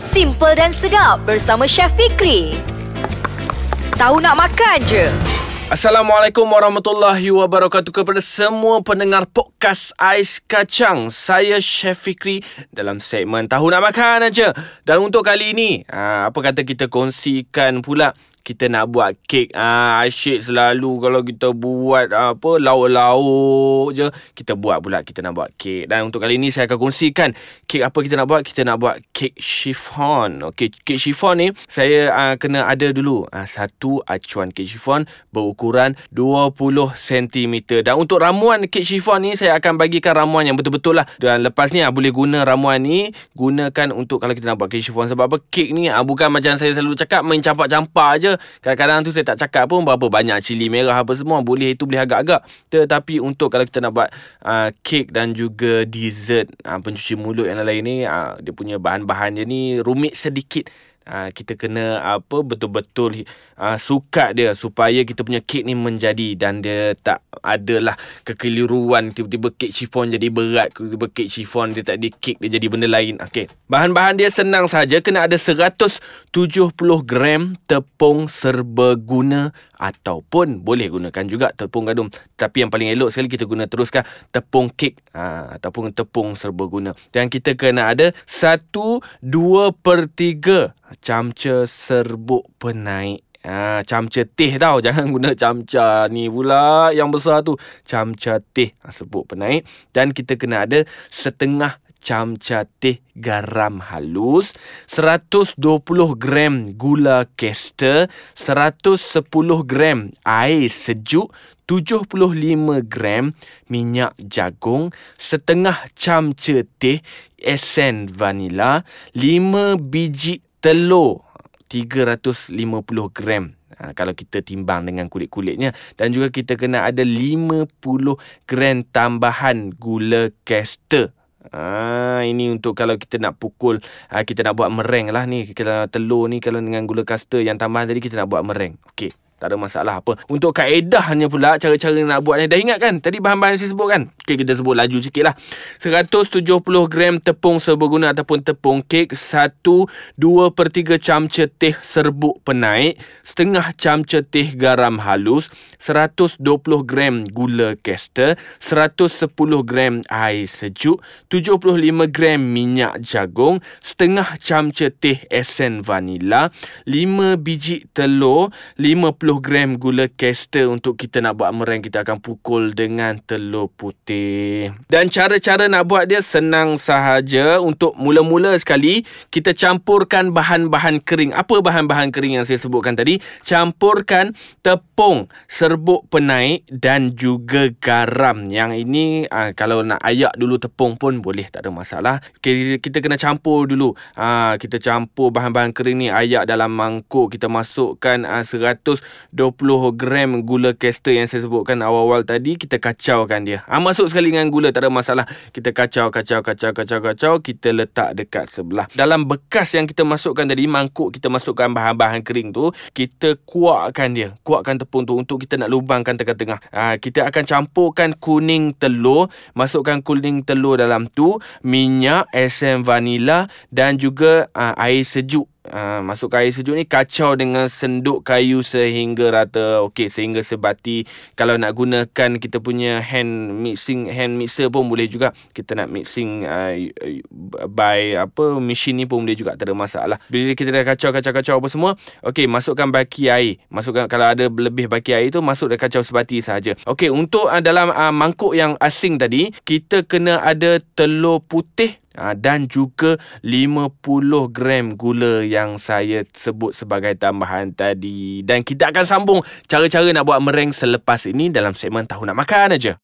Simple dan sedap bersama Chef Fikri. Tahu nak makan je. Assalamualaikum warahmatullahi wabarakatuh kepada semua pendengar podcast Ais Kacang. Saya Chef Fikri dalam segmen Tahu Nak Makan aja. Dan untuk kali ini, ah, apa kata kita kongsikan pula kita nak buat kek ah asyik selalu kalau kita buat apa lauk-lauk je kita buat pula kita nak buat kek dan untuk kali ini saya akan kongsikan kek apa kita nak buat. Kita nak buat kek chiffon. Okey kek chiffon ni saya uh, kena ada dulu uh, satu acuan kek chiffon berukuran 20 cm dan untuk ramuan kek chiffon ni saya akan bagikan ramuan yang betul-betul lah. Dan lepas ni uh, boleh guna ramuan ni gunakan untuk kalau kita nak buat kek chiffon. Sebab apa? Kek ni uh, bukan macam saya selalu cakap main campak-campak je Kadang-kadang tu saya tak cakap pun Berapa banyak cili merah apa semua Boleh itu boleh agak-agak. Tetapi untuk kalau kita nak buat uh, Kek dan juga dessert uh, Pencuci mulut yang lain ni uh, Dia punya bahan-bahan dia ni Rumit sedikit uh, kita kena apa betul-betul uh, sukat dia supaya kita punya kek ni menjadi dan dia tak adalah kekeliruan. Tiba-tiba kek chiffon jadi berat tiba-tiba kek chiffon dia tak ada kek dia jadi benda lain. Okey. Bahan-bahan dia senang saja. Kena ada 170 gram tepung serbaguna ataupun boleh gunakan juga tepung gandum. Tapi yang paling elok sekali kita guna teruskan tepung kek ha, ataupun tepung serbaguna. Dan kita kena ada 1 2 per 3 camca serbuk penaik. Ha, camca teh tau. Jangan guna camca ni pula Yang besar tu. Camca teh. Ha, Sebut penaik. Dan kita kena ada Setengah camca teh garam halus 120 gram gula kester 110 gram air sejuk 75 gram minyak jagung setengah camca teh esen vanila 5 biji telur 350 gram ha, kalau kita timbang dengan kulit-kulitnya dan juga kita kena ada 50 gram tambahan gula kester Ah ini untuk kalau kita nak pukul ah, kita nak buat mereng lah ni kalau telur ni kalau dengan gula kasta yang tambahan tadi kita nak buat mereng. Okey. Tak ada masalah apa. Untuk kaedahnya pula, cara-cara nak buat ni. Dah ingat kan? Tadi bahan-bahan yang saya sebut kan? Okey, kita sebut laju sikit lah. 170 gram tepung serbaguna ataupun tepung kek. 1, 2 per 3 camca teh serbuk penaik. Setengah camca teh garam halus. 120 gram gula kester. 110 gram air sejuk. 75 gram minyak jagung. Setengah camca teh esen vanila. 5 biji telur. 50 gram gula kester untuk kita nak buat meringue kita akan pukul dengan telur putih. Dan cara-cara nak buat dia senang sahaja. Untuk mula-mula sekali kita campurkan bahan-bahan kering. Apa bahan-bahan kering yang saya sebutkan tadi? Campurkan tepung, serbuk penaik dan juga garam. Yang ini aa, ah, kalau nak ayak dulu tepung pun boleh tak ada masalah. Kita kena campur dulu. Aa, ah, kita campur bahan-bahan kering ni ayak dalam mangkuk kita masukkan aa, 100 20 gram gula kester yang saya sebutkan awal-awal tadi kita kacaukan dia. Ha, masuk sekali dengan gula tak ada masalah. Kita kacau kacau kacau kacau kacau kita letak dekat sebelah. Dalam bekas yang kita masukkan tadi mangkuk kita masukkan bahan-bahan kering tu, kita kuatkan dia. Kuatkan tepung tu untuk kita nak lubangkan tengah-tengah. Ha, kita akan campurkan kuning telur, masukkan kuning telur dalam tu, minyak, esem vanila dan juga uh, air sejuk Uh, masuk air sejuk ni kacau dengan senduk kayu sehingga rata okey sehingga sebati. Kalau nak gunakan kita punya hand mixing hand mixer pun boleh juga. Kita nak mixing uh, by apa mesin ni pun boleh juga tak ada masalah. Bila kita dah kacau kacau kacau apa semua okey masukkan baki air. Masukkan kalau ada lebih baki air tu masuk dah kacau sebati saja okey untuk uh, dalam uh, mangkuk yang asing tadi kita kena ada telur putih Ha, dan juga 50 gram gula yang saya sebut sebagai tambahan tadi. Dan kita akan sambung cara-cara nak buat mereng selepas ini dalam segmen Tahu Nak Makan aja.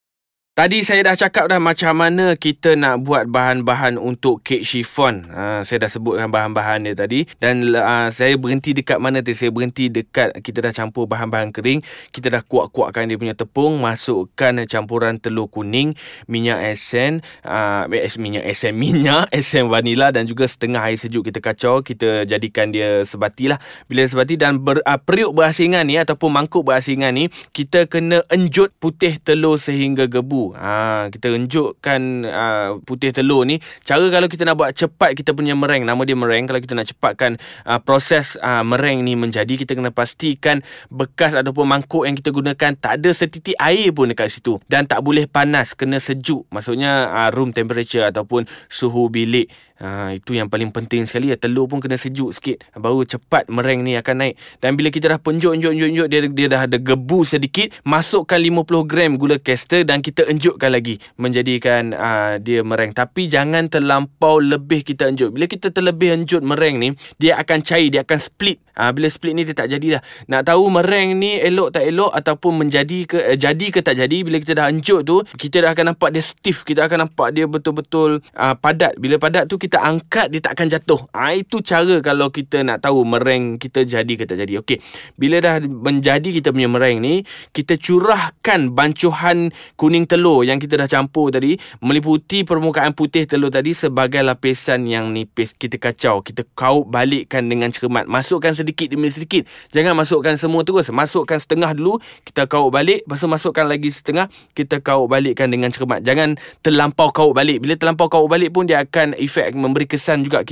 Tadi saya dah cakap dah macam mana kita nak buat bahan-bahan untuk kek chiffon. Ha, saya dah sebutkan bahan-bahan dia tadi. Dan uh, saya berhenti dekat mana tadi? Saya berhenti dekat kita dah campur bahan-bahan kering. Kita dah kuat-kuatkan dia punya tepung. Masukkan campuran telur kuning, minyak esen, uh, minyak esen, minyak, esen vanila dan juga setengah air sejuk kita kacau. Kita jadikan dia sebati lah. Bila sebati dan ber, uh, periuk berasingan ni ataupun mangkuk berasingan ni, kita kena enjut putih telur sehingga gebu Ha, kita enjukkan uh, putih telur ni. Cara kalau kita nak buat cepat kita punya mereng, nama dia mereng. Kalau kita nak cepatkan uh, proses uh, mereng ni menjadi, kita kena pastikan bekas ataupun mangkuk yang kita gunakan tak ada setitik air pun dekat situ. Dan tak boleh panas, kena sejuk. Maksudnya uh, room temperature ataupun suhu bilik. Ha, itu yang paling penting sekali. Ya. Telur pun kena sejuk sikit. Baru cepat mereng ni akan naik. Dan bila kita dah penjuk, enjuk, enjuk, enjuk Dia, dia dah ada gebu sedikit Masukkan 50 gram gula caster Dan kita enjukkan lagi. Menjadikan uh, dia mereng. Tapi jangan terlampau lebih kita enjuk. Bila kita terlebih enjut mereng ni Dia akan cair, dia akan split. Uh, Bila split ni dia tak jadi dah Nak tahu mereng ni elok tak elok Ataupun menjadi ke uh, jadi ke tak jadi Bila kita dah enjut tu Kita dah akan nampak dia stiff. Kita akan nampak dia betul-betul uh, padat. Bila padat tu kita angkat dia tak akan jatuh. Ha, itu cara kalau kita nak tahu mereng kita jadi ke tak jadi. Okey. Bila dah menjadi kita punya mereng ni, kita curahkan bancuhan kuning telur yang kita dah campur tadi meliputi permukaan putih telur tadi sebagai lapisan yang nipis. Kita kacau, kita kaut balikkan dengan cermat. Masukkan sedikit demi sedikit. Jangan masukkan semua terus. Masukkan setengah dulu, kita kaut balik, lepas tu masukkan lagi setengah, kita kaut balikkan dengan cermat. Jangan terlampau kaut balik. Bila terlampau kaut balik pun dia akan efek memberi kesan juga